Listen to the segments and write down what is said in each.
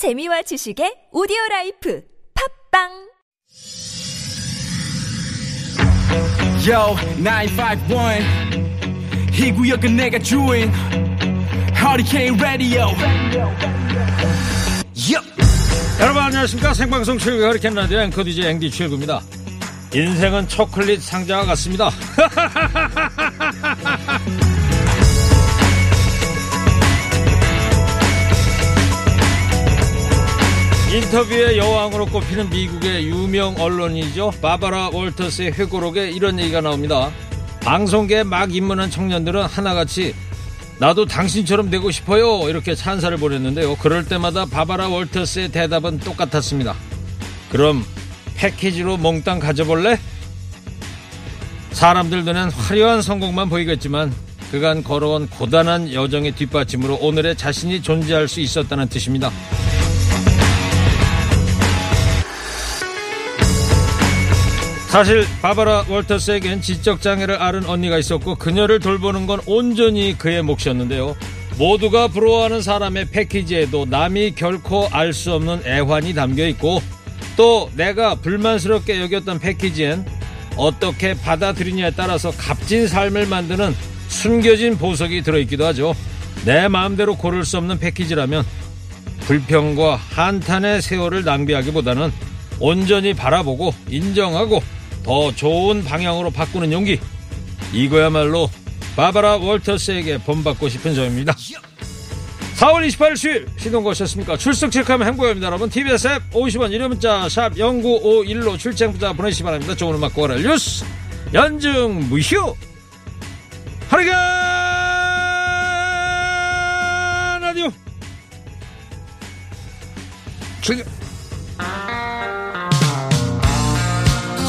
재미와 지식의 오디오 라이프 팝빵 Yo, 951. 이 구역은 내가 주인. Hurricane Radio. Yup. 여러분 안녕하십니까 생방송 최고 허리케인 라디오 앵커 DJ 앵디 최고입니다 인생은 초콜릿 상자와 같습니다 인터뷰의 여왕으로 꼽히는 미국의 유명 언론이죠 바바라 월터스의 회고록에 이런 얘기가 나옵니다 방송계에 막 입문한 청년들은 하나같이 나도 당신처럼 되고 싶어요. 이렇게 찬사를 보냈는데요. 그럴 때마다 바바라 월터스의 대답은 똑같았습니다. 그럼 패키지로 몽땅 가져볼래? 사람들 눈엔 화려한 성공만 보이겠지만 그간 걸어온 고단한 여정의 뒷받침으로 오늘의 자신이 존재할 수 있었다는 뜻입니다. 사실 바바라 월터스에겐 지적 장애를 앓은 언니가 있었고 그녀를 돌보는 건 온전히 그의 몫이었는데요. 모두가 부러워하는 사람의 패키지에도 남이 결코 알 수 없는 애환이 담겨 있고 또 내가 불만스럽게 여겼던 패키지엔 어떻게 받아들이냐에 따라서 값진 삶을 만드는 숨겨진 보석이 들어있기도 하죠. 내 마음대로 고를 수 없는 패키지라면 불평과 한탄의 세월을 낭비하기보다는 온전히 바라보고 인정하고 더 좋은 방향으로 바꾸는 용기. 이거야말로 바바라 월터스에게 본받고 싶은 점입니다. 4월 28일 수요일 시동 거셨습니까? 출석 체크하면 행복합니다. 여러분 TBS 앱 50원 1호 문자 샵 0951로 출첵 부자 보내시기 바랍니다. 좋은 음악 고라 뉴스 연중 무휴 하리가 라디오 출격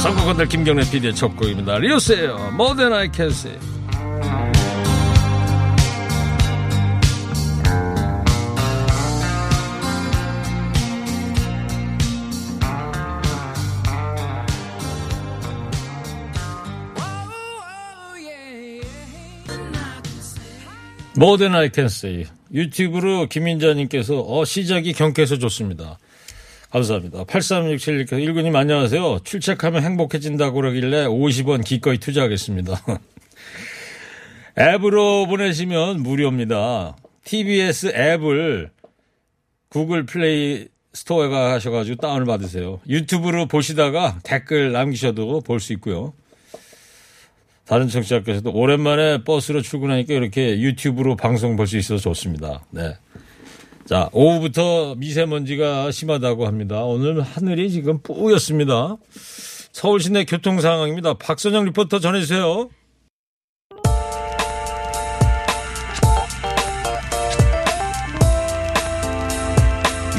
선거건들 김경래 PD의 첫 곡입니다. 리오세요. Say. More than I can say. 유튜브로 김민자님께서 어, 시작이 경쾌해서 좋습니다. 감사합니다. 8367님께서 일군님 안녕하세요. 출첵하면 행복해진다고 그러길래 50원 기꺼이 투자하겠습니다. 앱으로 보내시면 무료입니다. TBS 앱을 구글 플레이 스토어에 가셔가지고 다운을 받으세요. 유튜브로 보시다가 댓글 남기셔도 볼 수 있고요. 다른 청취자께서도 오랜만에 버스로 출근하니까 이렇게 유튜브로 방송 볼 수 있어서 좋습니다. 네. 자, 오후부터 미세먼지가 심하다고 합니다. 오늘 하늘이 지금 뿌였습니다. 서울 시내 교통 상황입니다. 박선영 리포터 전해주세요.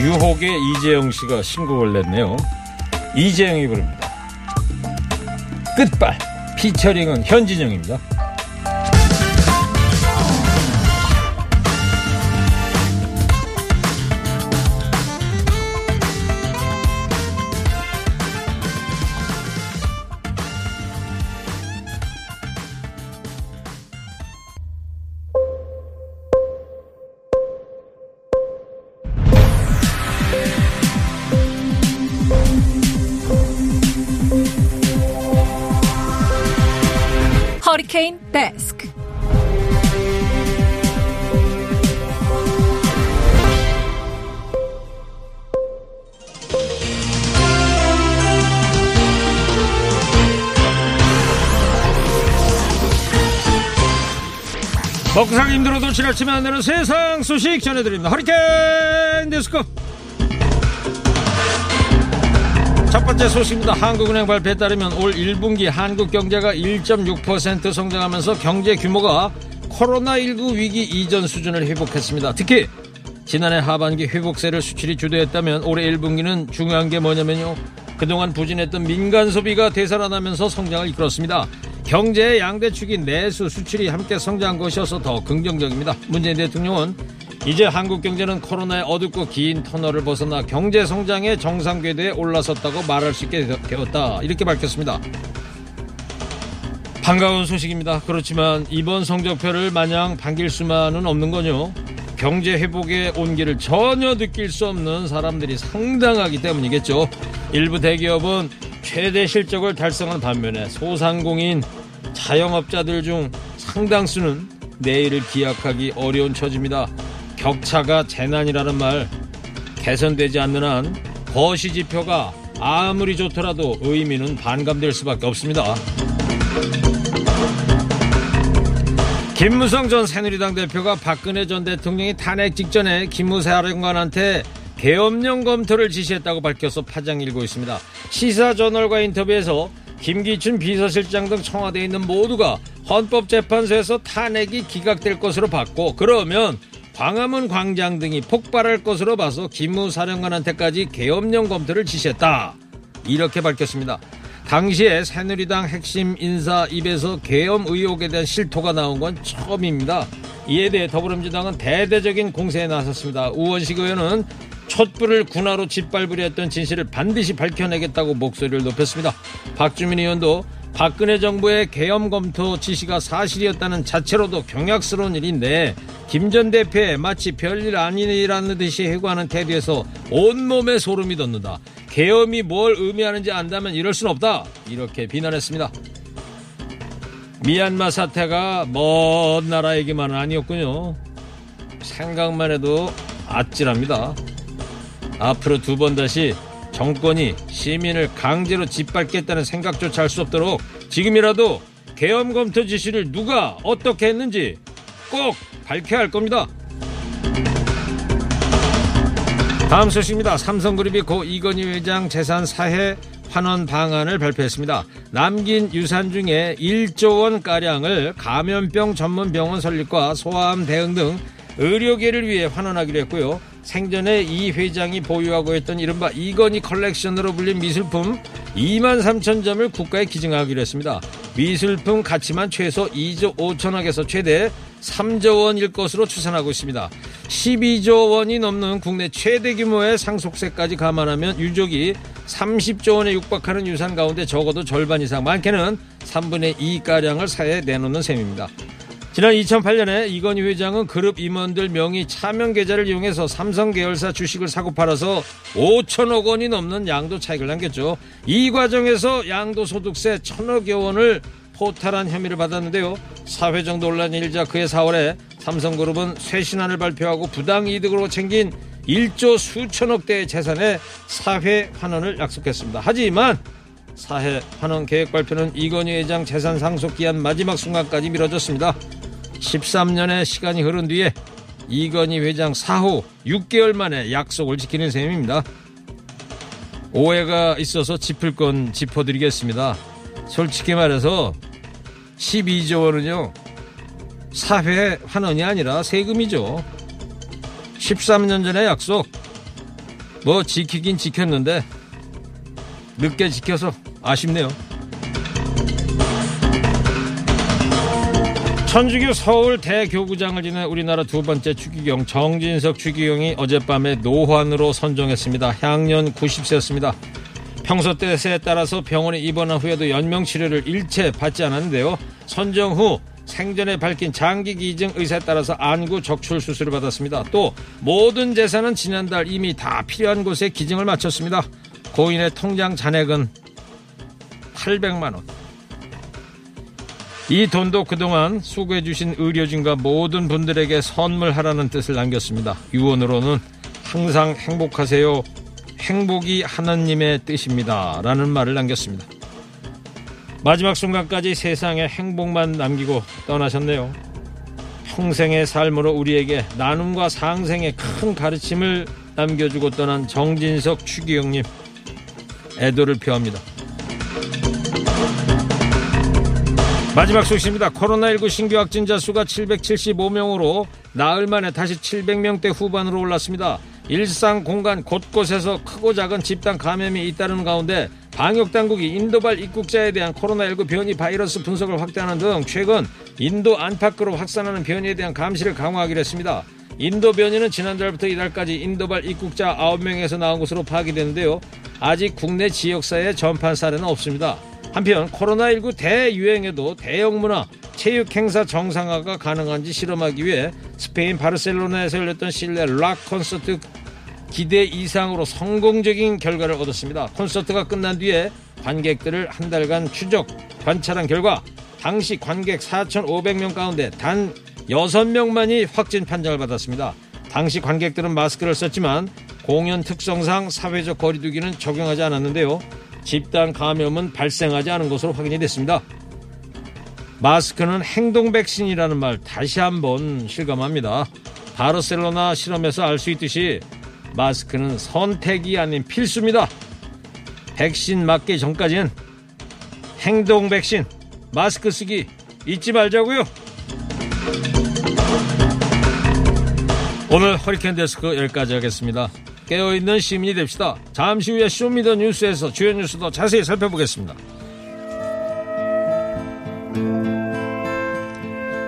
유혹의 이재영 씨가 신곡을 냈네요. 이재영이 부릅니다. 끝발. 피처링은 현진영입니다. 지나치면 안 되는 세상 소식 전해드립니다. 허리케인 데스크. 첫 번째 소식입니다. 한국은행 발표에 따르면 올 1분기 한국 경제가 1.6% 성장하면서 경제 규모가 코로나19 위기 이전 수준을 회복했습니다. 특히 지난해 하반기 회복세를 수출이 주도했다면 올해 1분기는 중요한 게 뭐냐면요. 그동안 부진했던 민간 소비가 되살아나면서 성장을 이끌었습니다. 경제의 양대 축인 내수, 수출이 함께 성장한 것이어서 더 긍정적입니다. 문재인 대통령은 이제 한국 경제는 코로나의 어둡고 긴 터널을 벗어나 경제 성장의 정상 궤도에 올라섰다고 말할 수 있게 되었다. 이렇게 밝혔습니다. 반가운 소식입니다. 그렇지만 이번 성적표를 마냥 반길 수만은 없는 거죠. 경제 회복의 온기를 전혀 느낄 수 없는 사람들이 상당하기 때문이겠죠. 일부 대기업은 최대 실적을 달성한 반면에 소상공인 자영업자들 중 상당수는 내일을 기약하기 어려운 처지입니다. 격차가 재난이라는 말 개선되지 않는 한 거시 지표가 아무리 좋더라도 의미는 반감될 수밖에 없습니다. 김무성 전 새누리당 대표가 박근혜 전 대통령이 탄핵 직전에 김무사 사령관한테 계엄령 검토를 지시했다고 밝혀서 파장 일고 있습니다. 시사저널과 인터뷰에서 김기춘 비서실장 등 청와대에 있는 모두가 헌법재판소에서 탄핵이 기각될 것으로 봤고 그러면 광화문 광장 등이 폭발할 것으로 봐서 김무 사령관한테까지 계엄령 검토를 지시했다. 이렇게 밝혔습니다. 당시에 새누리당 핵심 인사 입에서 계엄 의혹에 대한 실토가 나온 건 처음입니다. 이에 대해 더불어민주당은 대대적인 공세에 나섰습니다. 우원식 의원은 촛불을 군화로 짓밟으려 했던 진실을 반드시 밝혀내겠다고 목소리를 높였습니다. 박주민 의원도 박근혜 정부의 계엄 검토 지시가 사실이었다는 자체로도 경악스러운 일인데 김 전 대표의 마치 별일 아니라는 듯이 해고하는 태도에서 온몸에 소름이 돋는다. 계엄이 뭘 의미하는지 안다면 이럴 순 없다. 이렇게 비난했습니다. 미얀마 사태가 먼 나라 얘기만은 아니었군요. 생각만 해도 아찔합니다. 앞으로 두 번 다시 정권이 시민을 강제로 짓밟겠다는 생각조차 할 수 없도록 지금이라도 계엄 검토 지시를 누가 어떻게 했는지 꼭 밝혀야 할 겁니다. 다음 소식입니다. 삼성그룹이 고 이건희 회장 재산 사해 환원 방안을 발표했습니다. 남긴 유산 중에 1조 원 가량을 감염병 전문 병원 설립과 소아암 대응 등 의료계를 위해 환원하기로 했고요. 생전에 이 회장이 보유하고 있던 이른바 이건희 컬렉션으로 불린 미술품 2만 3천 점을 국가에 기증하기로 했습니다. 미술품 가치만 최소 2조 5천억에서 최대 3조 원일 것으로 추산하고 있습니다. 12조 원이 넘는 국내 최대 규모의 상속세까지 감안하면 유족이 30조 원에 육박하는 유산 가운데 적어도 절반 이상 많게는 3분의 2가량을 사에 내놓는 셈입니다. 지난 2008년에 이건희 회장은 그룹 임원들 명의 차명 계좌를 이용해서 삼성 계열사 주식을 사고 팔아서 5천억 원이 넘는 양도 차익을 남겼죠. 이 과정에서 양도소득세 천억여 원을 포탈한 혐의를 받았는데요. 사회적 논란이 일자 그해 4월에 삼성그룹은 쇄신안을 발표하고 부당이득으로 챙긴 1조 수천억 대의 재산에 사회 환원을 약속했습니다. 하지만 사회 환원 계획 발표는 이건희 회장 재산 상속 기한 마지막 순간까지 미뤄졌습니다. 13년의 시간이 흐른 뒤에 이건희 회장 사후 6개월 만에 약속을 지키는 셈입니다. 오해가 있어서 짚을 건 짚어드리겠습니다. 솔직히 말해서 12조 원은요, 사회 환원이 아니라 세금이죠. 13년 전의 약속, 뭐 지키긴 지켰는데, 늦게 지켜서 아쉽네요. 천주교 서울 대교구장을 지낸 우리나라 두 번째 추기경 정진석 추기경이 어젯밤에 노환으로 선정했습니다. 향년 90세였습니다. 평소 때에 따라서 병원에 입원한 후에도 연명 치료를 일체 받지 않았는데요. 선정 후 생전에 밝힌 장기 기증 의사에 따라서 안구 적출 수술을 받았습니다. 또 모든 재산은 지난달 이미 다 필요한 곳에 기증을 마쳤습니다. 고인의 통장 잔액은 800만 원. 이 돈도 그동안 수고해 주신 의료진과 모든 분들에게 선물하라는 뜻을 남겼습니다. 유언으로는 항상 행복하세요. 행복이 하나님의 뜻입니다. 라는 말을 남겼습니다. 마지막 순간까지 세상에 행복만 남기고 떠나셨네요. 평생의 삶으로 우리에게 나눔과 상생의 큰 가르침을 남겨주고 떠난 정진석 추기영님 애도를 표합니다. 마지막 소식입니다. 코로나19 신규 확진자 수가 775명으로 나흘 만에 다시 700명대 후반으로 올랐습니다. 일상 공간 곳곳에서 크고 작은 집단 감염이 잇따르는 가운데 방역 당국이 인도발 입국자에 대한 코로나19 변이 바이러스 분석을 확대하는 등 최근 인도 안팎으로 확산하는 변이에 대한 감시를 강화하기로 했습니다. 인도 변이는 지난달부터 이달까지 인도발 입국자 9명에서 나온 것으로 파악이 되는데요. 아직 국내 지역사회에 전판 사례는 없습니다. 한편 코로나19 대유행에도 대형 문화 체육 행사 정상화가 가능한지 실험하기 위해 스페인 바르셀로나에서 열렸던 실내 락 콘서트 기대 이상으로 성공적인 결과를 얻었습니다. 콘서트가 끝난 뒤에 관객들을 한 달간 추적 관찰한 결과 당시 관객 4,500명 가운데 단 6명만이 확진 판정을 받았습니다. 당시 관객들은 마스크를 썼지만 공연 특성상 사회적 거리두기는 적용하지 않았는데요. 집단 감염은 발생하지 않은 것으로 확인이 됐습니다. 마스크는 행동 백신이라는 말 다시 한번 실감합니다. 바르셀로나 실험에서 알 수 있듯이 마스크는 선택이 아닌 필수입니다. 백신 맞기 전까지는 행동 백신, 마스크 쓰기 잊지 말자고요. 오늘 허리케인 데스크 여기까지 하겠습니다. 깨어있는 시민이 됩시다. 잠시 후에 Show Me the 뉴스에서 주요 뉴스도 자세히 살펴보겠습니다.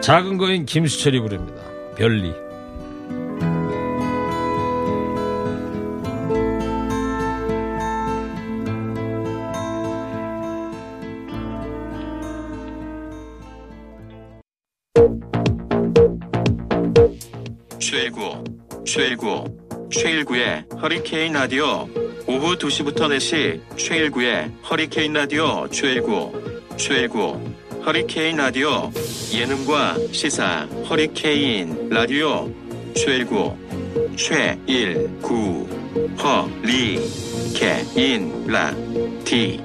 작은 거인 김수철이 부릅니다. 별리. 최일구, 최일구, 최일구의 허리케인 라디오. 오후 2시부터 4시 최일구의 허리케인 라디오 최일구, 최일구, 허리케인 라디오. 예능과 시사 허리케인 라디오 최일구, 최일구, 허리케인 라디오.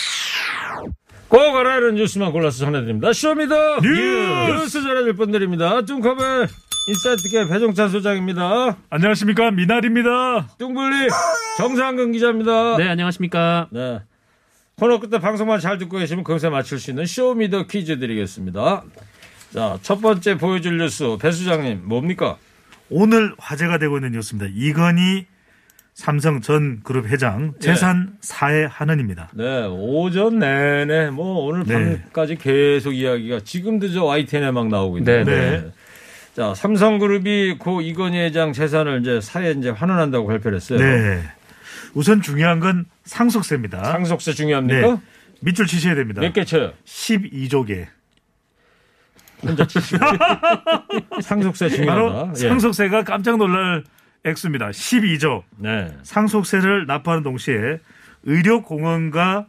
꼭 알아야 하는 뉴스만 골라서 전해드립니다. Show Me the 뉴스! 뉴스 전해줄 분들입니다. 뚱커벨 인사이트케이 배종찬 소장입니다. 안녕하십니까 미나리입니다. 뚱블리 정상근 기자입니다. 네, 안녕하십니까. 네. 코너 끝에 방송만 잘 듣고 계시면 거기서 맞출 수 있는 Show Me the 퀴즈 드리겠습니다. 자, 첫 번째 보여줄 뉴스 배 소장님 뭡니까? 오늘 화제가 되고 있는 뉴스입니다. 이건희 삼성 전 그룹 회장 재산 사회 환원입니다. 네, 오전 내내 뭐 오늘 네. 밤까지 계속 이야기가 지금도 저 YTN에 막 나오고 있는데. 네, 네. 자, 삼성그룹이 고 이건희 회장 재산을 이제 사에 이제 환원한다고 발표를 했어요. 네. 우선 중요한 건 상속세입니다. 상속세 중요합니까? 네. 밑줄 치셔야 됩니다. 몇 개 쳐요? 12조 개. 혼자 치시고. 상속세 바로 중요하다. 예. 상속세가 깜짝 놀랄 액수입니다. 12조. 네. 상속세를 납부하는 동시에 의료공헌과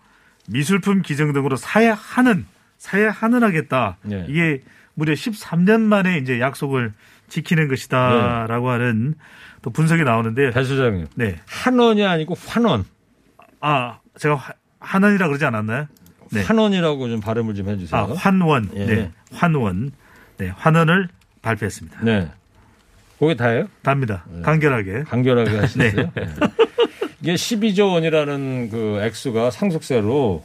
미술품 기증 등으로 사회 하는 사회 한원하겠다. 네. 이게 무려 13년 만에 이제 약속을 지키는 것이다라고 하는 또 분석이 나오는데 배 수장님. 네. 한원이 아니고 환원. 아, 제가 화- 한원이라 그러지 않았나요? 네. 환원이라고 좀 발음을 좀 해주세요. 아, 환원. 예. 네. 환원. 네. 환원을 발표했습니다. 네. 그게 다예요? 답니다. 간결하게. 간결하게 하시네요. 네. 이게 12조 원이라는 그 액수가 상속세로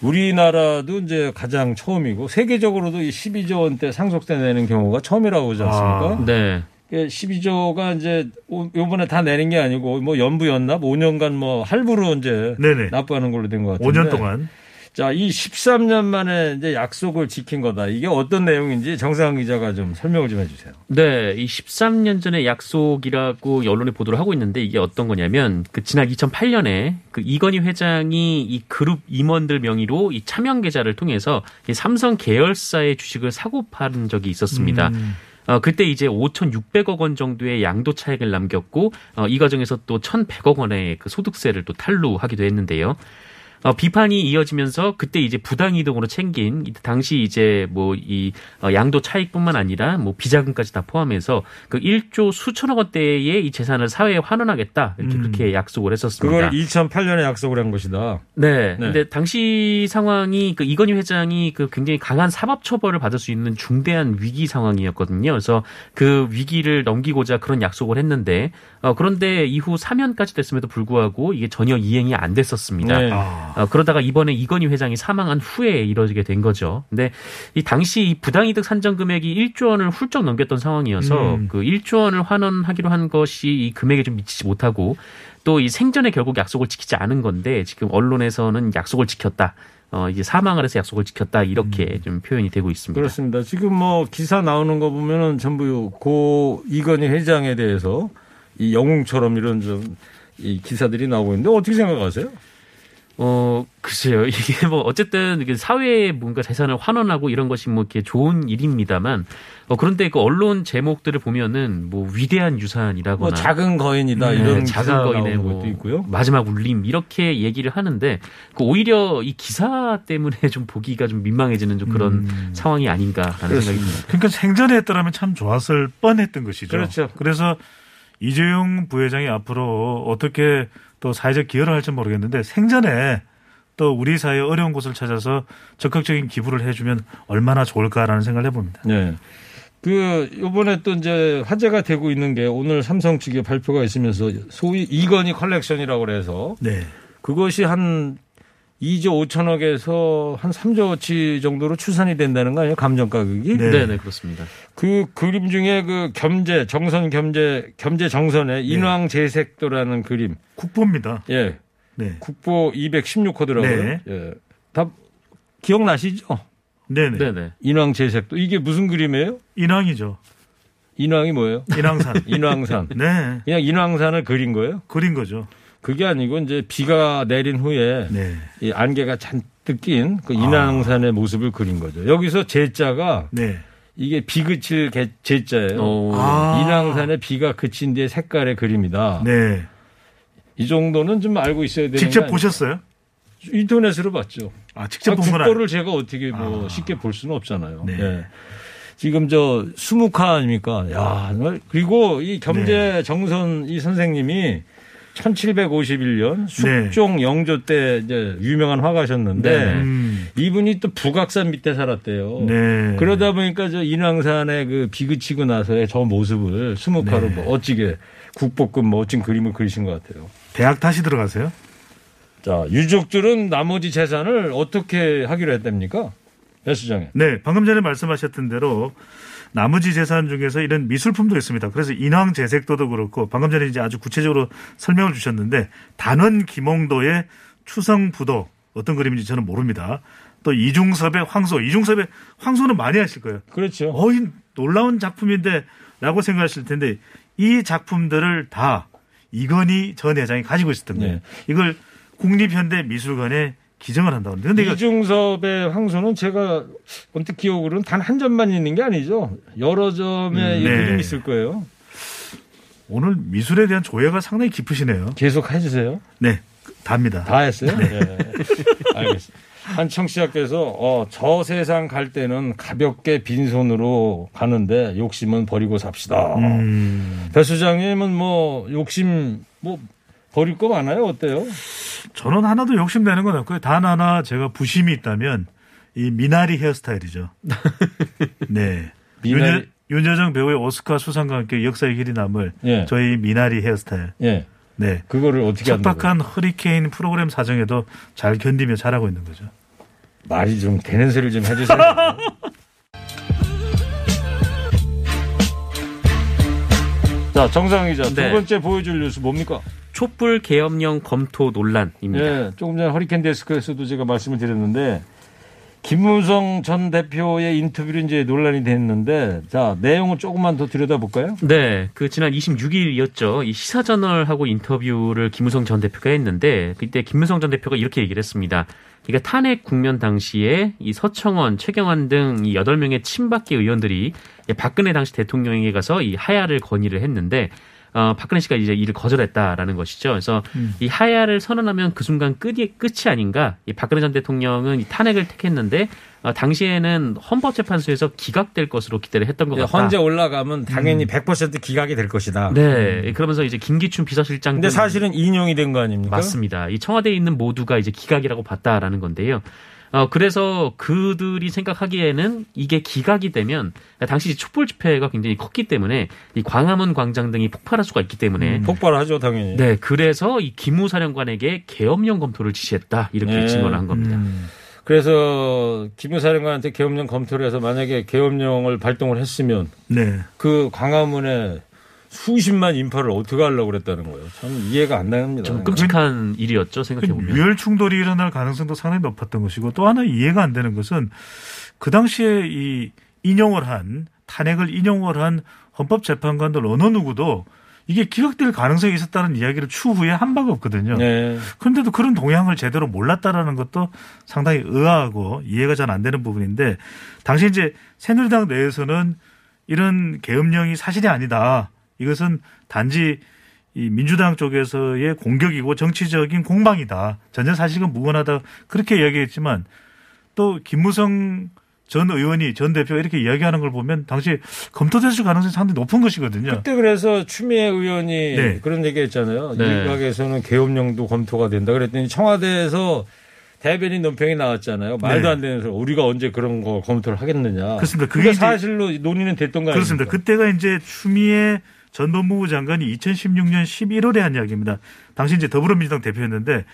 우리나라도 이제 가장 처음이고 세계적으로도 이 12조 원대 상속세 내는 경우가 처음이라고 그러지 않습니까? 아. 네. 12조가 이제 오- 요번에 다 내는 게 아니고 뭐 연부 연납 5년간 뭐 할부로 이제 네네. 납부하는 걸로 된 것 같은데. 5년 동안. 자, 이 13년 만에 이제 약속을 지킨 거다. 이게 어떤 내용인지 정상 기자가 좀 설명을 좀 해주세요. 네, 이 13년 전의 약속이라고 언론에 보도를 하고 있는데 이게 어떤 거냐면 그 지난 2008년에 그 이건희 회장이 이 그룹 임원들 명의로 이 차명 계좌를 통해서 이 삼성 계열사의 주식을 사고 파는 적이 있었습니다. 음. 어, 그때 이제 5,600억 원 정도의 양도 차익을 남겼고, 어, 이 과정에서 또 1,100억 원의 그 소득세를 또 탈루하기도 했는데요. 어, 비판이 이어지면서 그때 이제 부당이득으로 챙긴 이 당시 이제 뭐 이 양도 차익뿐만 아니라 뭐 비자금까지 다 포함해서 그 1조 수천억 원대의 이 재산을 사회에 환원하겠다 이렇게 음. 그렇게 약속을 했었습니다. 그걸 2008년에 약속을 한 것이다. 네. 네. 근데 당시 상황이 그 이건희 회장이 그 굉장히 강한 사법 처벌을 받을 수 있는 중대한 위기 상황이었거든요. 그래서 그 위기를 넘기고자 그런 약속을 했는데 어 그런데 이후 3년까지 됐음에도 불구하고 이게 전혀 이행이 안 됐었습니다. 네. 아. 어, 그러다가 이번에 이건희 회장이 사망한 후에 이뤄지게 된 거죠. 근데 이 당시 이 부당이득 산정 금액이 1조 원을 훌쩍 넘겼던 상황이어서 음. 그 1조 원을 환원하기로 한 것이 이 금액에 좀 미치지 못하고 또 이 생전에 결국 약속을 지키지 않은 건데 지금 언론에서는 약속을 지켰다. 어, 이제 사망을 해서 약속을 지켰다. 이렇게 좀 표현이 되고 있습니다. 그렇습니다. 지금 뭐 기사 나오는 거 보면은 전부 고 이건희 회장에 대해서 이 영웅처럼 이런 좀 이 기사들이 나오고 있는데 어떻게 생각하세요? 어, 글쎄요. 이게 뭐 어쨌든 이게 사회에 뭔가 재산을 환원하고 이런 것이 뭐 이렇게 좋은 일입니다만 어, 그런데 그 언론 제목들을 보면은 뭐 위대한 유산이라거나 뭐 작은 거인이다 네, 이런 작은 거인의 뭐 것도 있고요. 마지막 울림 이렇게 얘기를 하는데 그 오히려 이 기사 때문에 좀 보기가 좀 민망해지는 좀 그런 음. 상황이 아닌가라는 생각이 듭니다. 그러니까 생전에 했더라면 참 좋았을 뻔했던 것이죠. 그렇죠. 그래서 이재용 부회장이 앞으로 어떻게 또 사회적 기여를 할지 모르겠는데 생전에 또 우리 사회 어려운 곳을 찾아서 적극적인 기부를 해주면 얼마나 좋을까라는 생각을 해봅니다. 네. 그 요번에 또 이제 화제가 되고 있는 게 오늘 삼성 측에 발표가 있으면서 소위 이건희 컬렉션이라고 그래서 네. 그것이 한 2조 5천억에서 한 3조치 정도로 추산이 된다는 거 아니에요? 감정 가격이? 네. 네, 네, 그렇습니다. 그 그림 중에 그 겸재 정선 겸재 겸재 정선의 인왕 재색도라는 그림. 국보입니다. 예. 네. 국보 216호더라고요. 네. 예. 다 기억나시죠? 네네. 네, 네. 인왕 재색도 이게 무슨 그림이에요? 인왕이죠. 인왕이 뭐예요? 인왕산. 인왕산. 네. 그냥 인왕산을 그린 거예요? 그린 거죠. 그게 아니고 이제 비가 내린 후에 네. 이 안개가 잔뜩 낀 그 인왕산의 모습을 그린 거죠. 여기서 제자가 네. 이게 비 그칠 개- 제자예요. 어, 아. 인왕산에 비가 그친 뒤에 색깔의 그림이다. 네. 이 정도는 좀 알고 있어야 되는 직접? 보셨어요? 인터넷으로 봤죠. 아, 직접 아, 본건 국보를 제가 어떻게 뭐 아. 쉽게 볼 수는 없잖아요. 네. 예. 지금 저 수묵화 아닙니까? 야, 정말 그리고 이 겸재 네. 정선 이 선생님이 1751년 숙종 영조 때 이제 유명한 화가셨는데 네. 음. 이분이 또 북악산 밑에 살았대요. 네. 그러다 보니까 저 인왕산의 그 비그치고 나서의 저 모습을 네. 뭐 어찌게 국보급 멋진 그림을 그리신 것 같아요. 대학 다시 들어가세요? 자, 유족들은 나머지 재산을 어떻게 하기로 했답니까? 배 수장에. 네, 방금 전에 말씀하셨던 대로 나머지 재산 중에서 이런 미술품도 있습니다. 그래서 인왕 재색도도 그렇고 방금 전에 이제 아주 구체적으로 설명을 주셨는데 단원 김홍도의 추성 부도 어떤 그림인지 저는 모릅니다. 또 이중섭의 황소, 이중섭의 황소는 많이 하실 거예요. 그렇죠. 어이 놀라운 작품인데라고 생각하실 텐데 이 작품들을 다 이건희 전 회장이 가지고 있었던 거예요. 네. 이걸 국립현대미술관에 기증을 한다고 근데 이거 이중섭의 황소는 제가 언뜻 기억으로는 단 한 점만 있는 게 아니죠. 여러 점의 음, 이 네. 그림이 있을 거예요. 오늘 미술에 대한 조예가 상당히 깊으시네요. 계속 해주세요. 네, 답니다. 다 했어요? 네. 알겠습니다. 한 청취자께서 어, 저 세상 갈 때는 가볍게 빈손으로 가는데 욕심은 버리고 삽시다. 음, 배 수장님은 뭐 욕심 뭐 버릴 거 많아요? 어때요? 저는 하나도 욕심내는 건 없고요. 단 하나 제가 부심이 있다면 이 미나리 헤어스타일이죠. 네. 미나리- 윤여, 윤여 정 배우의 오스카 수상과 함께 역사의 길이 남을 예. 저희 미나리 헤어스타일. 예. 네. 그거를 어떻게? 척박한 허리케인 프로그램 사정에도 잘 견디며 잘하고 있는 거죠. 말이 좀 되는 소리를 좀 해주세요. 자, 정상 기자 두 네. 번째 보여줄 뉴스 뭡니까? 촛불 계엄령 검토 논란입니다. 예, 조금 전에 허리케인 데스크에서도 제가 말씀을 드렸는데 김무성 전 대표의 인터뷰로 이제 논란이 됐는데 자 내용을 조금만 더 들여다볼까요? 네, 그 지난 26일이었죠. 이 시사저널하고 인터뷰를 김무성 전 대표가 했는데 그때 김무성 전 대표가 이렇게 얘기를 했습니다. 그러니까 탄핵 국면 당시에 이 서청원, 최경환 등 이 8명의 친박계 의원들이 박근혜 당시 대통령에게 가서 이 하야를 건의를 했는데 어, 박근혜 씨가 이제 이를 거절했다라는 것이죠. 그래서 이 하야를 선언하면 그 순간 끝이 끝이 아닌가. 이 박근혜 전 대통령은 이 탄핵을 택했는데 어, 당시에는 헌법재판소에서 기각될 것으로 기대를 했던 것 같다. 헌재 올라가면 당연히 100% 기각이 될 것이다. 네, 그러면서 이제 김기춘 비서실장 근데 등 사실은 인용이 된 거 아닙니까? 맞습니다. 이 청와대에 있는 모두가 이제 기각이라고 봤다라는 건데요. 어, 그래서 그들이 생각하기에는 이게 기각이 되면 당시 촛불 집회가 굉장히 컸기 때문에 이 광화문 광장 등이 폭발할 수가 있기 때문에 폭발하죠 당연히. 네, 그래서 이 김우 사령관에게 계엄령 검토를 지시했다 이렇게 네. 증언한 겁니다. 음. 그래서 김유 사령관한테 계엄령 검토를 해서 만약에 계엄령을 발동을 했으면 네. 그 광화문에 수십만 인파를 어떻게 하려고 그랬다는 거예요. 참 이해가 안 나옵니다. 좀 끔찍한 일이었죠 생각해 그 보면. 유혈 충돌이 일어날 가능성도 상당히 높았던 것이고 또 하나 이해가 안 되는 것은 그 당시에 이 인용을 한 탄핵을 인용을 한 헌법재판관들 어느 누구도 이게 기각될 가능성이 있었다는 이야기를 추후에 한 바가 없거든요. 네. 그런데도 그런 동향을 제대로 몰랐다라는 것도 상당히 의아하고 이해가 잘 안 되는 부분인데 당시 이제 새누리당 내에서는 이런 계엄령이 사실이 아니다. 이것은 단지 이 민주당 쪽에서의 공격이고 정치적인 공방이다. 전혀 사실은 무관하다. 그렇게 이야기했지만 또 김무성 전 의원이 전 대표가 이렇게 이야기하는 걸 보면 당시 검토됐을 가능성이 상당히 높은 것이거든요. 그때 그래서 추미애 의원이 네. 그런 얘기했잖아요. 네. 일각에서는 계엄령도 검토가 된다. 그랬더니 청와대에서 대변인 논평이 나왔잖아요. 말도 네. 안 되는 소리. 우리가 언제 그런 거 검토를 하겠느냐. 그렇습니다. 그게 사실로 논의는 됐던 거 아닙니까? 그렇습니다. 그때가 이제 추미애 전 법무부 장관이 2016년 11월에 한 이야기입니다. 당시 이제 더불어민주당 대표였는데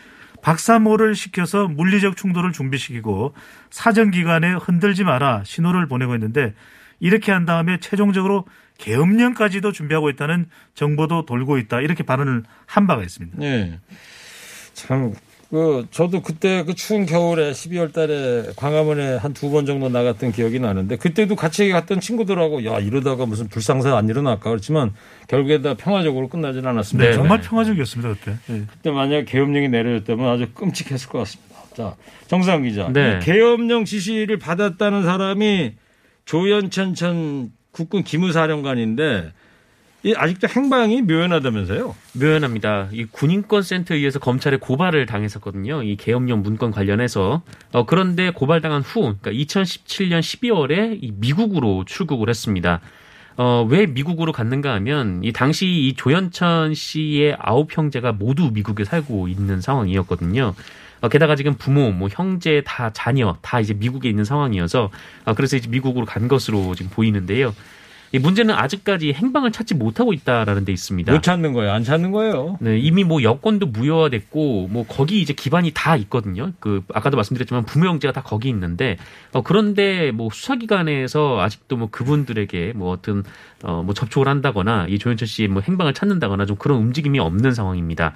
박사모를 시켜서 물리적 충돌을 준비시키고 사정기관에 흔들지 마라 신호를 보내고 있는데 이렇게 한 다음에 최종적으로 계엄령까지도 준비하고 있다는 정보도 돌고 있다. 이렇게 발언을 한 바가 있습니다. 네. 참, 그, 저도 그때 그 추운 겨울에 12월 달에 광화문에 한 두 번 정도 나갔던 기억이 나는데 그때도 같이 갔던 친구들하고 야, 이러다가 무슨 불상사 안 일어날까 그렇지만 결국에 다 평화적으로 끝나진 않았습니다. 네, 정말 네. 평화적이었습니다 그때. 예. 그때 만약 계엄령이 내려졌다면 아주 끔찍했을 것 같습니다. 자, 정상 기자. 네. 이 계엄령 지시를 받았다는 사람이 조현천 전 국군 기무사령관인데 이 아직도 행방이 묘연하다면서요? 묘연합니다. 이 군인권 센터에 의해서 검찰에 고발을 당했었거든요. 이 계엄령 문건 관련해서. 어, 그런데 고발당한 후, 그러니까 2017년 12월에 이 미국으로 출국을 했습니다. 어, 왜 미국으로 갔는가 하면 이 당시 이 조현천 씨의 아홉 형제가 모두 미국에 살고 있는 상황이었거든요. 어, 게다가 지금 부모, 뭐 형제 다 자녀 다 이제 미국에 있는 상황이어서 어, 그래서 이제 미국으로 간 것으로 지금 보이는데요. 이 문제는 아직까지 행방을 찾지 못하고 있다라는 데 있습니다. 못 찾는 거예요? 안 찾는 거예요? 네, 이미 뭐 여권도 무효화됐고 뭐 거기 이제 기반이 다 있거든요. 그 아까도 말씀드렸지만 부모 형제가 다 거기 있는데 어 그런데 뭐 수사기관에서 아직도 뭐 그분들에게 뭐 어떤 어 뭐 접촉을 한다거나 이 조현철 씨의 뭐 행방을 찾는다거나 좀 그런 움직임이 없는 상황입니다.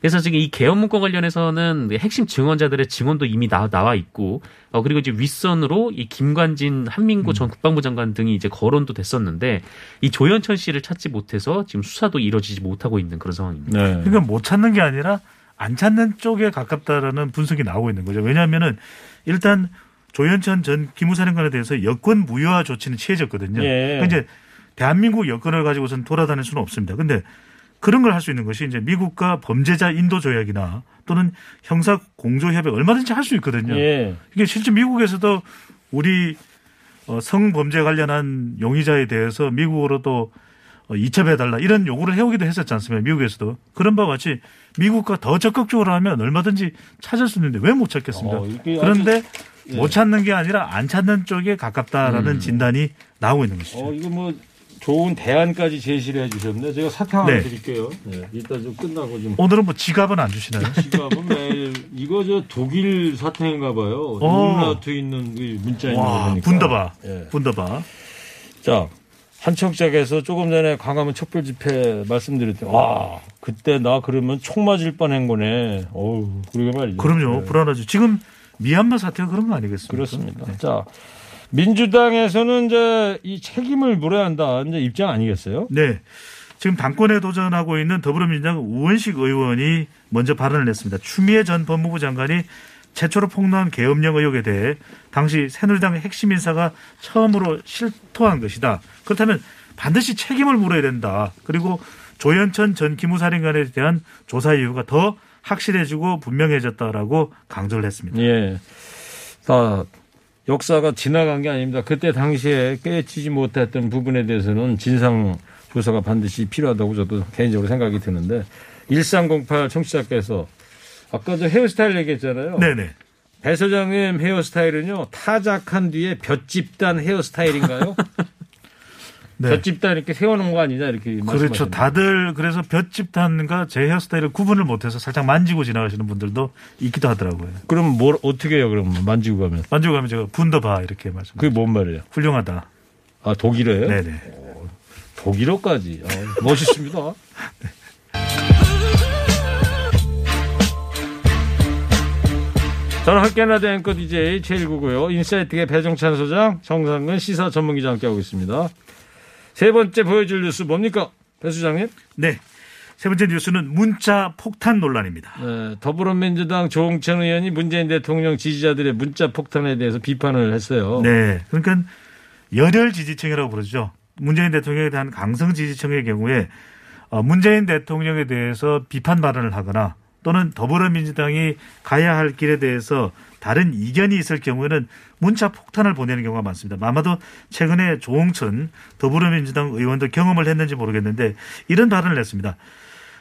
그래서 지금 이 계엄 문건 관련해서는 핵심 증언자들의 증언도 이미 나, 나와 있고, 어, 그리고 이제 윗선으로 이 김관진 한민구 전 국방부 장관 등이 이제 거론도 됐었는데, 이 조현천 씨를 찾지 못해서 지금 수사도 이루어지지 못하고 있는 그런 상황입니다. 네. 그러니까 못 찾는 게 아니라 안 찾는 쪽에 가깝다라는 분석이 나오고 있는 거죠. 왜냐하면은 일단 조현천 전 기무사령관에 대해서 여권 무효화 조치는 취해졌거든요. 예. 그러니까 이제 대한민국 여권을 가지고선 돌아다닐 수는 없습니다. 근데 그런 걸 할 수 있는 것이 이제 미국과 범죄자 인도 조약이나 또는 형사 공조 협약 얼마든지 할 수 있거든요. 예. 이게 실제 미국에서도 우리 어, 성범죄 관련한 용의자에 대해서 미국으로도 어, 이첩해달라 이런 요구를 해오기도 했었지 않습니까? 미국에서도. 그런 바와 같이 미국과 더 적극적으로 하면 얼마든지 찾을 수 있는데 왜 못 찾겠습니까? 어, 그런데 예. 못 찾는 게 아니라 안 찾는 쪽에 가깝다라는 음. 진단이 나오고 있는 것이죠. 어, 이거 뭐 좋은 대안까지 제시를 해 주셨는데 제가 사탕 하나 네. 드릴게요. 네. 이따 좀 끝나고 좀. 오늘은 뭐 지갑은 안 주시나요? 지갑은 매일 이거 저 독일 사탕인가 봐요. 어. 눈라트 있는 그 문자 있는 거 와, 보니까. 분더바. 예. 분더바. 자, 한 청짝에서 조금 전에 광화문 촛불 집회 말씀드렸더니 와, 그때 나 그러면 총 맞을 뻔한 거네. 어우, 그러게 말이죠. 그럼요. 네. 불안하죠. 지금 미얀마 사태가 그런 거 아니겠습니까? 그렇습니다. 자, 민주당에서는 이제 이 책임을 물어야 한다. 이제 입장 아니겠어요? 네. 지금 당권에 도전하고 있는 더불어민주당 우원식 의원이 먼저 발언을 했습니다. 추미애 전 법무부 장관이 최초로 폭로한 계엄령 의혹에 대해 당시 새누리당의 핵심 인사가 처음으로 실토한 것이다. 그렇다면 반드시 책임을 물어야 된다. 그리고 조현천 전 기무사령관에 대한 조사 이유가 더 확실해지고 분명해졌다라고 강조를 했습니다. 예. 다 역사가 지나간 게 아닙니다. 그때 당시에 깨치지 못했던 부분에 대해서는 진상 조사가 반드시 필요하다고 저도 개인적으로 생각이 드는데 1308 청취자께서 아까 저 헤어스타일 얘기했잖아요. 네네. 배 소장님 헤어스타일은요 타작한 뒤에 볏집단 헤어스타일인가요? 네. 볏집단 이렇게 세워놓은 거 아니냐 이렇게 그렇죠. 다들 그래서 볏집단과 제 헤어스타일을 구분을 못해서 살짝 만지고 지나가시는 분들도 있기도 하더라고요. 그럼 뭘 어떻게 해요? 그럼 만지고 가면 만지고 가면 제가 분더봐 이렇게 말씀. 그게 뭔 말이에요? 훌륭하다. 아 독일어예요? 네네. 독일어까지 아, 멋있습니다. 저는 학교나대 앵커 DJ 최일구고요. 인사이트케이 배종찬 소장, 정상근 시사 전문기자 함께하고 있습니다. 세 번째 보여줄 뉴스 뭡니까? 배 소장님? 네. 세 번째 뉴스는 문자 폭탄 논란입니다. 네, 더불어민주당 조응천 의원이 문재인 대통령 지지자들의 문자 폭탄에 대해서 비판을 했어요. 네. 그러니까 열혈 지지층이라고 부르죠. 문재인 대통령에 대한 강성 지지층의 경우에 어, 문재인 대통령에 대해서 비판 발언을 하거나 또는 더불어민주당이 가야 할 길에 대해서 다른 이견이 있을 경우에는 문자 폭탄을 보내는 경우가 많습니다. 아마도 최근에 조홍천 더불어민주당 의원도 경험을 했는지 모르겠는데 이런 발언을 했습니다.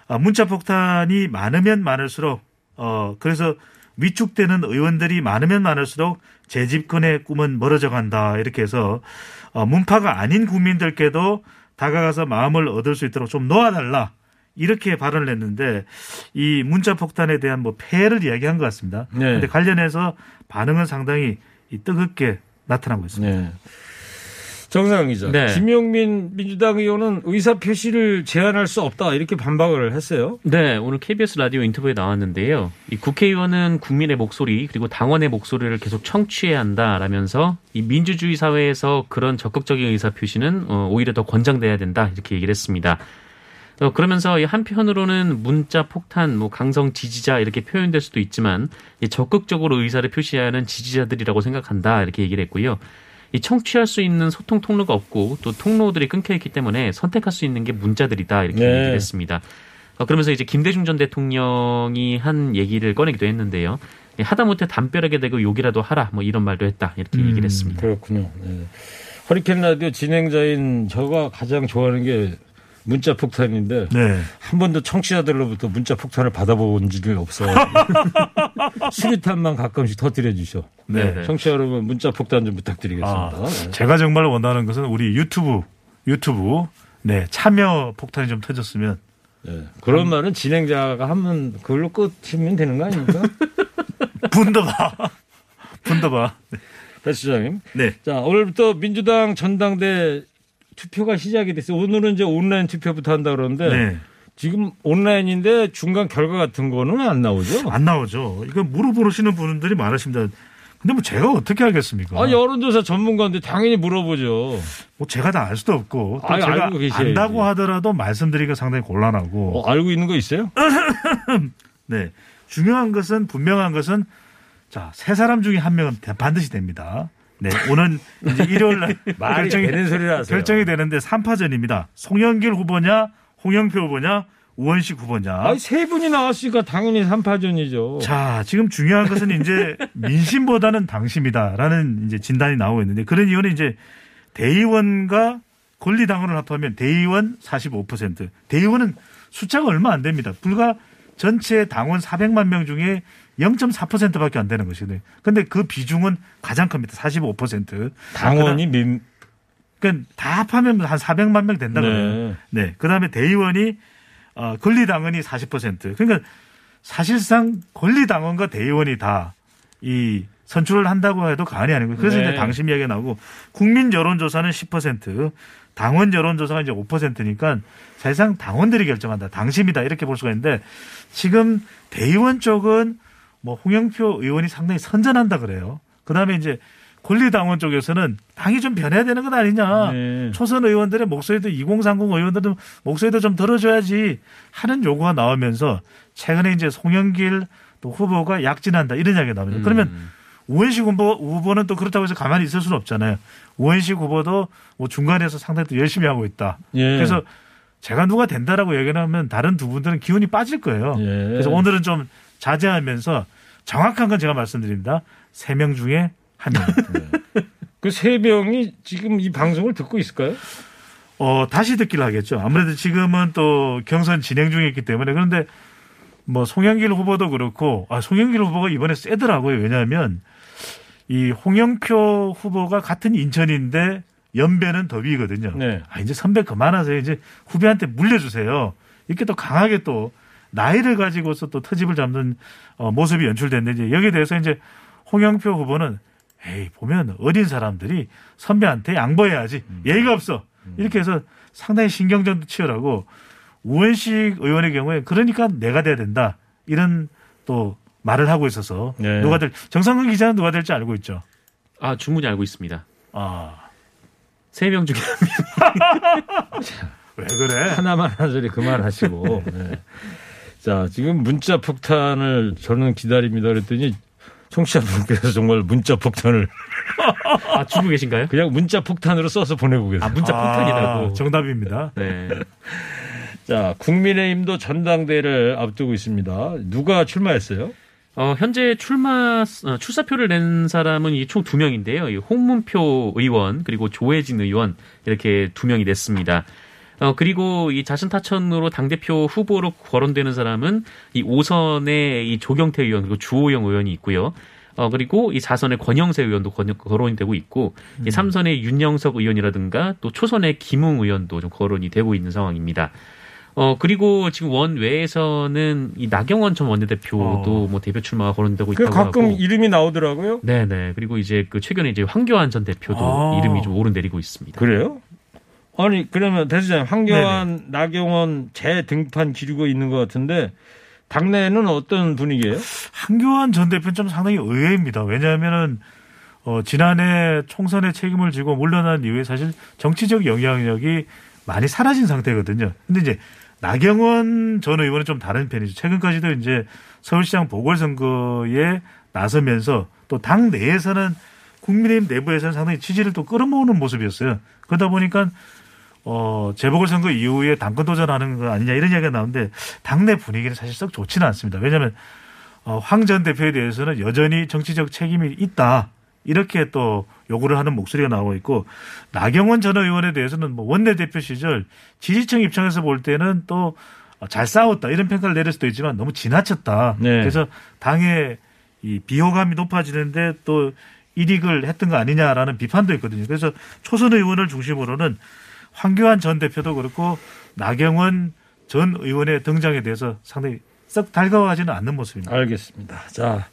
아, 문자 폭탄이 많으면 많을수록 어 그래서 위축되는 의원들이 많으면 많을수록 재집권의 꿈은 멀어져 간다 이렇게 해서 어, 문파가 아닌 국민들께도 다가가서 마음을 얻을 수 있도록 좀 놓아달라 이렇게 발언을 했는데 이 문자 폭탄에 대한 뭐 폐해를 이야기한 것 같습니다. 네. 그런데 관련해서 반응은 상당히 이 뜨겁게 나타나고 있습니다. 네. 정상 기자. 네. 김용민 민주당 의원은 의사 표시를 제한할 수 없다 이렇게 반박을 했어요. 네, 오늘 KBS 라디오 인터뷰에 나왔는데요. 이 국회의원은 국민의 목소리 그리고 당원의 목소리를 계속 청취해야 한다라면서 이 민주주의 사회에서 그런 적극적인 의사 표시는 어, 오히려 더 권장돼야 된다 이렇게 얘기를 했습니다. 어, 그러면서 이 한편으로는 문자 폭탄, 뭐 강성 지지자 이렇게 표현될 수도 있지만 이 적극적으로 의사를 표시하는 지지자들이라고 생각한다 이렇게 얘기를 했고요. 이 청취할 수 있는 소통 통로가 없고 또 통로들이 끊겨 있기 때문에 선택할 수 있는 게 문자들이다 이렇게 네. 얘기를 했습니다. 어, 그러면서 이제 김대중 전 대통령이 한 얘기를 꺼내기도 했는데요. 이 하다못해 담벼락에 대고 욕이라도 하라 뭐 이런 말도 했다 이렇게 음, 얘기를 했습니다. 그렇군요. 네. 허리케인 라디오 진행자인 저가 가장 좋아하는 게 문자 폭탄인데 네. 한 번도 청취자들로부터 문자 폭탄을 받아본 적이 없어요. 수류탄만 가끔씩 터뜨려 주셔. 네, 네. 청취자 여러분 문자 폭탄 좀 부탁드리겠습니다. 아, 네. 제가 정말 원하는 것은 우리 유튜브 유튜브 네 참여 폭탄이 좀 터졌으면 네. 그런 말은 진행자가 하면 그걸로 끝이면 되는 거 아닙니까? 분더봐 분더봐 배 수장님. 네 자, 오늘부터 민주당 전당대 투표가 시작이 됐어요. 오늘은 이제 온라인 투표부터 한다 그러는데 네. 지금 온라인인데 중간 결과 같은 거는 안 나오죠? 안 나오죠. 이거 물어보시는 분들이 많으십니다. 근데 뭐 제가 어떻게 알겠습니까? 아, 여론조사 전문가인데 당연히 물어보죠. 뭐 제가 다 알 수도 없고 또 아니, 제가 알고 계셔야지. 안다고 하더라도 말씀드리기가 상당히 곤란하고 어, 알고 있는 거 있어요? 네 중요한 것은 분명한 것은 자 세 사람 중에 한 명은 반드시 됩니다. 네 오늘 이제 일요일 날 결정이 되는 하세요. 결정이 되는데 3파전입니다. 송영길 후보냐 홍영표 후보냐 우원식 후보냐. 아니, 세 분이 나왔으니까 당연히 3파전이죠. 자, 지금 중요한 것은 이제 민심보다는 당심이다라는 이제 진단이 나오고 있는데 그런 이유는 이제 대의원과 권리당원을 합하면 대의원 45%. 대의원은 숫자가 얼마 안 됩니다. 불과 전체 당원 400만 명 중에 0.4%밖에 안 되는 것이거든요. 근데 그 비중은 가장 큽니다. 45%. 당원이 민, 그러니까 다 합하면 한 400만 명 된다 그래요. 네. 네. 그다음에 대의원이 어, 권리당원이 40%. 그러니까 사실상 권리당원과 대의원이 다 이 선출을 한다고 해도 과언이 아니고 그래서 네. 이제 당심 이야기가 나오고 국민 여론조사는 10%, 당원 여론조사가 이제 5%니까 사실상 당원들이 결정한다. 당심이다. 이렇게 볼 수가 있는데 지금 대의원 쪽은 뭐 홍영표 의원이 상당히 선전한다 그래요. 그다음에 이제 권리당원 쪽에서는 당이 좀 변해야 되는 것 아니냐. 네. 초선 의원들의 목소리도 2030 의원들도 목소리도 좀 들어줘야지 하는 요구가 나오면서 최근에 이제 송영길 또 후보가 약진한다 이런 이야기가 나옵니다. 그러면 우원식 후보, 후보는 또 그렇다고 해서 가만히 있을 수는 없잖아요. 우원식 후보도 뭐 중간에서 상당히 또 열심히 하고 있다. 예. 그래서 제가 누가 된다라고 얘기를 하면 다른 두 분들은 기운이 빠질 거예요. 예. 그래서 오늘은 좀 자제하면서 정확한 건 제가 말씀드립니다. 세 명 중에 한 명. 그세 명이 지금 이 방송을 듣고 있을까요? 어, 다시 듣기를 하겠죠. 아무래도 지금은 또 경선 진행 중에 있기 때문에 그런데 뭐 송영길 후보도 그렇고 아 송영길 후보가 이번에 세더라고요. 왜냐하면 이 홍영표 후보가 같은 인천인데 연배는 더 위거든요. 네. 아 이제 선배 그만하세요. 이제 후배한테 물려주세요. 이렇게 또 강하게 또 나이를 가지고서 또 터집을 잡는 어, 모습이 연출됐는데 이제 여기에 대해서 이제 홍영표 후보는 에이 보면 어린 사람들이 선배한테 양보해야지 예의가 없어 이렇게 해서 상당히 신경전도 치열하고 우원식 의원의 경우에 그러니까 내가 돼야 된다 이런 또 말을 하고 있어서 네. 누가 될 정상근 기자는 누가 될지 알고 있죠. 아 충분히 알고 있습니다. 아 세 명 중에 한 명. 왜 그래? 하나만 한 소리 그만하시고. 네. 자, 지금 문자 폭탄을 저는 기다립니다. 그랬더니 청취자분께서 정말 문자 폭탄을 아 주고 계신가요? 그냥 문자 폭탄으로 써서 보내고 계세요. 아 문자 폭탄이라고. 아, 정답입니다. 네. 자, 국민의힘도 전당대회를 앞두고 있습니다. 누가 출마했어요? 어, 현재 출마 어, 출사표를 낸 사람은 이 총 두 명인데요. 이 홍문표 의원 그리고 조혜진 의원 이렇게 두 명이 됐습니다. 어, 그리고 이 자신 타천으로 당대표 후보로 거론되는 사람은 이 5선의 이 조경태 의원 그리고 주호영 의원이 있고요. 어, 그리고 이 4선의 권영세 의원도 권- 거론이 되고 있고, 이 3선의 윤영석 의원이라든가 또 초선의 김웅 의원도 좀 거론이 되고 있는 상황입니다. 어, 그리고 지금 원 외에서는 이 나경원 전 원내대표도 어. 뭐 대표 출마가 거론되고 그 있다고 가끔 하고. 이름이 나오더라고요. 네네. 그리고 이제 그 최근에 이제 황교안 전 대표도 아. 이름이 좀 오르내리고 있습니다. 그래요? 아니, 그러면 대수장님, 황교안, 나경원 재등판 기르고 있는 것 같은데, 당내에는 어떤 분위기예요? 한교안 전 대표는 좀 상당히 의외입니다. 왜냐하면은 어, 지난해 총선에 책임을 지고 물러난 이후에 사실 정치적 영향력이 많이 사라진 상태거든요. 근데 이제 나경원 전 의원은 좀 다른 편이죠. 최근까지도 이제 서울시장 보궐선거에 나서면서 또 당 내에서는 국민의힘 내부에서는 상당히 지지를 또 끌어모으는 모습이었어요. 그러다 보니까 어, 재보궐선거 이후에 당권 도전하는 거 아니냐 이런 이야기가 나오는데 당내 분위기는 사실 썩 좋지는 않습니다. 왜냐하면 어, 황 전 대표에 대해서는 여전히 정치적 책임이 있다. 이렇게 또 요구를 하는 목소리가 나오고 있고 나경원 전 의원에 대해서는 뭐 원내대표 시절 지지층 입장에서 볼 때는 또 잘 싸웠다 이런 평가를 내릴 수도 있지만 너무 지나쳤다. 네. 그래서 당의 이 비호감이 높아지는데 또 이익을 했던 거 아니냐라는 비판도 있거든요. 그래서 초선 의원을 중심으로는 황교안 전 대표도 그렇고 나경원 전 의원의 등장에 대해서 상당히 썩 달가워하지는 않는 모습입니다. 알겠습니다. 자,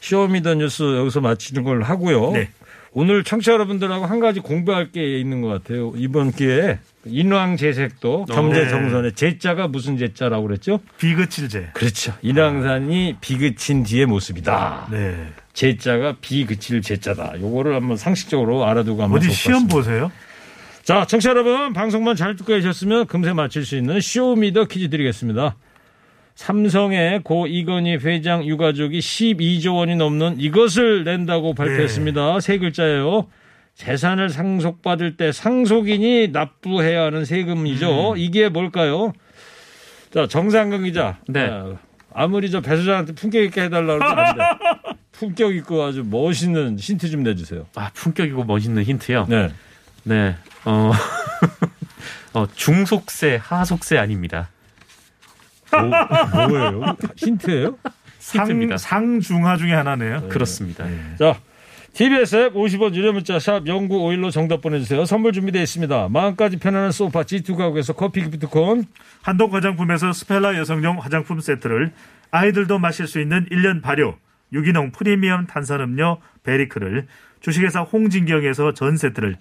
쇼미더뉴스 여기서 마치는 걸 하고요. 네. 오늘 청취자 여러분들하고 한 가지 공부할 게 있는 것 같아요. 이번 기회에 인왕 재색도 경제 네. 정선의 제자가 무슨 제자라고 그랬죠? 비그칠제. 그렇죠. 인왕산이 비그친 뒤의 모습이다. 네. 제자가 비그칠 제자다. 요거를 한번 상식적으로 알아두고 한번 어디 볼 시험. 보세요? 자, 청취자 여러분, 방송만 잘 듣고 계셨으면 금세 맞힐 수 있는 Show Me the 퀴즈 드리겠습니다. 삼성의 고 이건희 회장 유가족이 12조 원이 넘는 이것을 낸다고 발표했습니다. 세 글자예요. 재산을 상속받을 때 상속인이 납부해야 하는 세금이죠. 이게 뭘까요? 자, 정상근 기자. 네. 아, 아무리 저 배 소장한테 품격 있게 해달라고 돼. 품격 있고 아주 멋있는 힌트 좀 내주세요. 아, 품격이고 멋있는 힌트요. 네. 네. 어, 어, 중속세, 하속세 아닙니다. 뭐, 뭐예요? 힌트예요? 힌트입니다. 상, 상중하 중에 하나네요. 그렇습니다. 자, TBS 앱 50원 유료 문자 샵 0951로 정답 보내주세요. 선물 준비되어 있습니다. 마음까지 편안한 소파 G2 가구에서 커피 기프트콘 한독 화장품에서 스펠라 여성용 화장품 세트를 아이들도 마실 수 있는 1년 발효 유기농 프리미엄 탄산음료 베리크를 주식회사 홍진경에서 전 세트를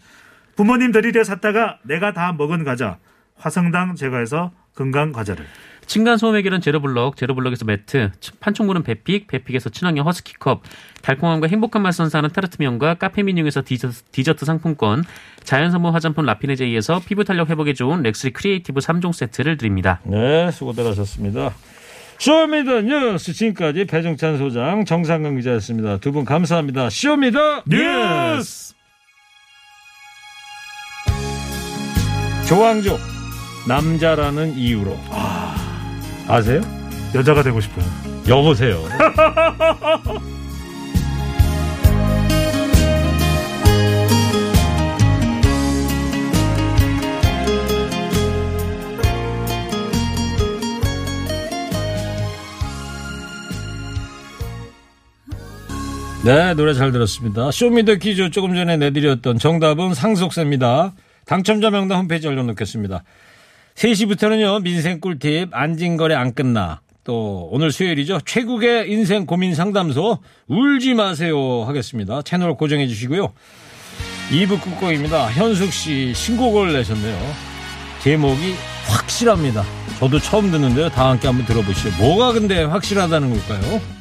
부모님 드리려 샀다가 내가 다 먹은 과자 화성당 제과에서 건강 과자를 층간소음 해결은 제로블럭, 제로블럭에서 매트, 판촉물은 베픽, 베픽에서 친환경 허스키컵, 달콤함과 행복한 맛 선사하는 타르트면과 카페민용에서 디저트, 디저트 상품권, 자연선물 화장품 라피네제이에서 피부 탄력 회복에 좋은 렉스리 크리에이티브 3종 세트를 드립니다. 네, 수고들 하셨습니다. Show Me the 뉴스 지금까지 배종찬 소장 정상근 기자였습니다. 두 분 감사합니다. Show Me the 뉴스 조항조 남자라는 이유로 아... 세요 여자가 되고 싶어요. 여보세요. 네, 노래 잘 들었습니다. Show Me the 퀴즈 조금 전에 내드렸던 정답은 상속세입니다. 당첨자 명단 홈페이지 올려놓겠습니다. 3시부터는요, 민생 꿀팁, 안진걸의 안 끝나. 또, 오늘 수요일이죠. 최국의 인생 고민 상담소, 울지 마세요 하겠습니다. 채널 고정해 주시고요. 2부 끝곡입니다. 현숙 씨 신곡을 내셨네요. 제목이 확실합니다. 저도 처음 듣는데요. 다 함께 한번 들어보시죠. 뭐가 근데 확실하다는 걸까요?